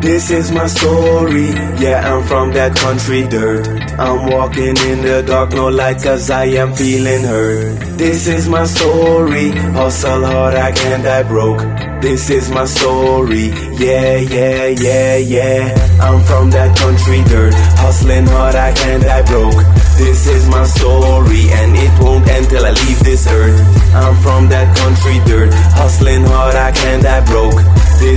This is my story, yeah, I'm from that country dirt. I'm walking in the dark, no light, cause I am feeling hurt. This is my story, hustle hard, I can't die broke. This is my story, yeah, yeah, yeah, yeah. I'm from that country dirt, hustling hard, I can't die broke. This is my story, and it won't end till I leave this earth. I'm from that country dirt,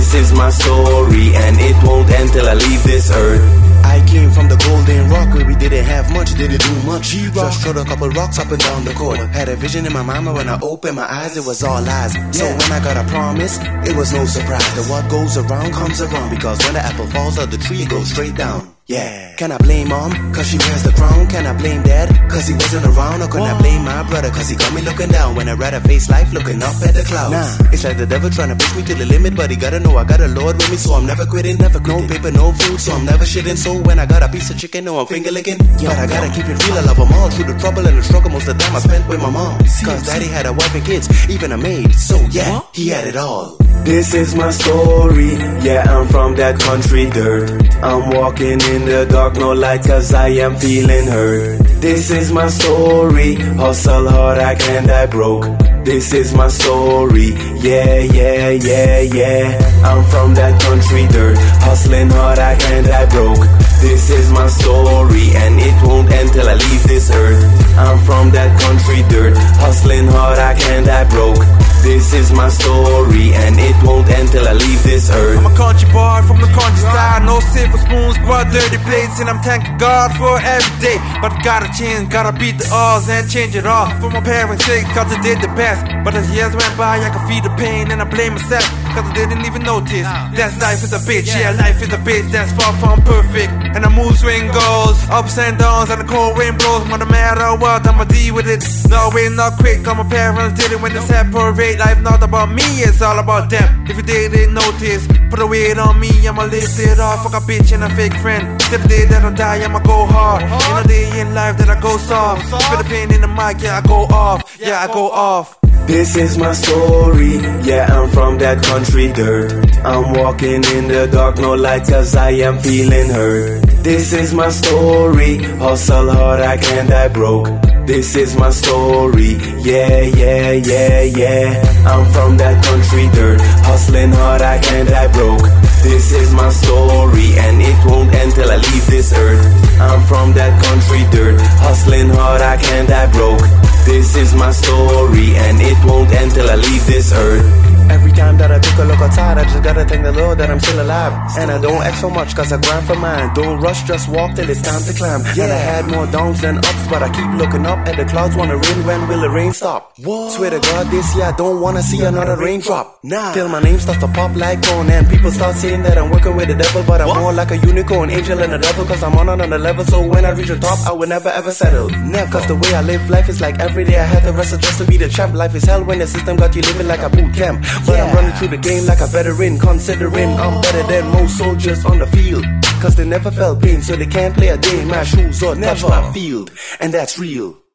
This is my story, and it won't end till I leave this earth. I came from the golden rock where we didn't have much, didn't do much. Just throw a couple rocks up and down the court. Had a vision in my mind, but when I opened my eyes, it was all lies. So when I got a promise, it was no surprise that what goes around comes around. Because when the apple falls out the tree, it goes straight down. Yeah. Can I blame mom? Cause she wears the crown. Can I blame dad? Cause he wasn't around. Or can I blame my brother? Cause he got me looking down when I rather face life looking up at the clouds. Nah, it's like the devil trying to push me to the limit. But he gotta know I got a Lord with me. So I'm never quitting, never quitting. No paper, no food. So I'm never shitting. So when I got a piece of chicken, no, I'm finger licking. But I gotta keep it real. I love them all. Through the trouble and the struggle, most of the time I spent with my mom. Cause daddy had a wife and kids, even a maid. So yeah, he had it all. This is my story, yeah, I'm from that country dirt. I'm walking in the dark, no light, cause I am feeling hurt. This is my story, hustle hard, I can't die broke. This is my story, yeah, yeah, yeah, yeah. I'm from that country dirt, hustling hard, I can't die broke. This is my story, and it won't end till I leave this earth. I'm from that country dirt, hustling hard, I can't die broke. This is my story, and it won't end till I leave this earth. I'm a country boy from the countryside, no silver spoons, but dirty plates, and I'm thanking God for every day. But gotta change, gotta beat the odds and change it all for my parents' sake, cause they did the best. But as years went by, I could feel the pain, and I blame myself, cause I didn't even notice. That's life is a bitch, yeah, life is a bitch, that's far from perfect. And the mood swing goes, ups and downs, and the cold wind blows, but no matter what, I'ma deal with it. No, we're not quick, cause my parents did it when they separate. Life not about me, it's all about them. If you didn't notice, put a weight on me, I'ma lift it off. Fuck a bitch and a fake friend. Till the day that I die, I'ma go hard. In a day in life that I go soft. Feel the pain in the mic, yeah, I go off. Yeah, I go off. This is my story, yeah, I'm from that country dirt. I'm walking in the dark, no light, cause I am feeling hurt. This is my story, hustle hard, I can't die broke. This is my story, yeah, yeah, yeah, yeah. I'm from that country dirt, hustling hard, I can't die broke. This is my story, and it won't end till I leave this earth. I'm from that country dirt, hustling hard, I can't die broke. This is my story, and it won't end till I leave this earth. Every time that I took a look outside, I just gotta thank the Lord that I'm still alive. And I don't act so much cause I grind for mine. Don't rush, just walk till it's time to climb. And I had more downs than ups, but I keep looking up at the clouds. Wanna rain, when will the rain stop? Whoa. Swear to God, this year I don't wanna see another raindrop. Nah. Till my name starts to pop like corn, and people start saying that I'm working with the devil, but I'm more like a unicorn, angel and a devil, cause I'm on another level. So when I reach the top, I will never ever settle. Never. Cause the way I live life is like every day I had to wrestle just to be the champ. Life is hell when the system got you living like a boot camp. But I'm running through the game like a veteran, considering I'm better than most soldiers on the field. Cause they never felt pain, so they can't play a day in my shoes or never. touch my field. And that's real.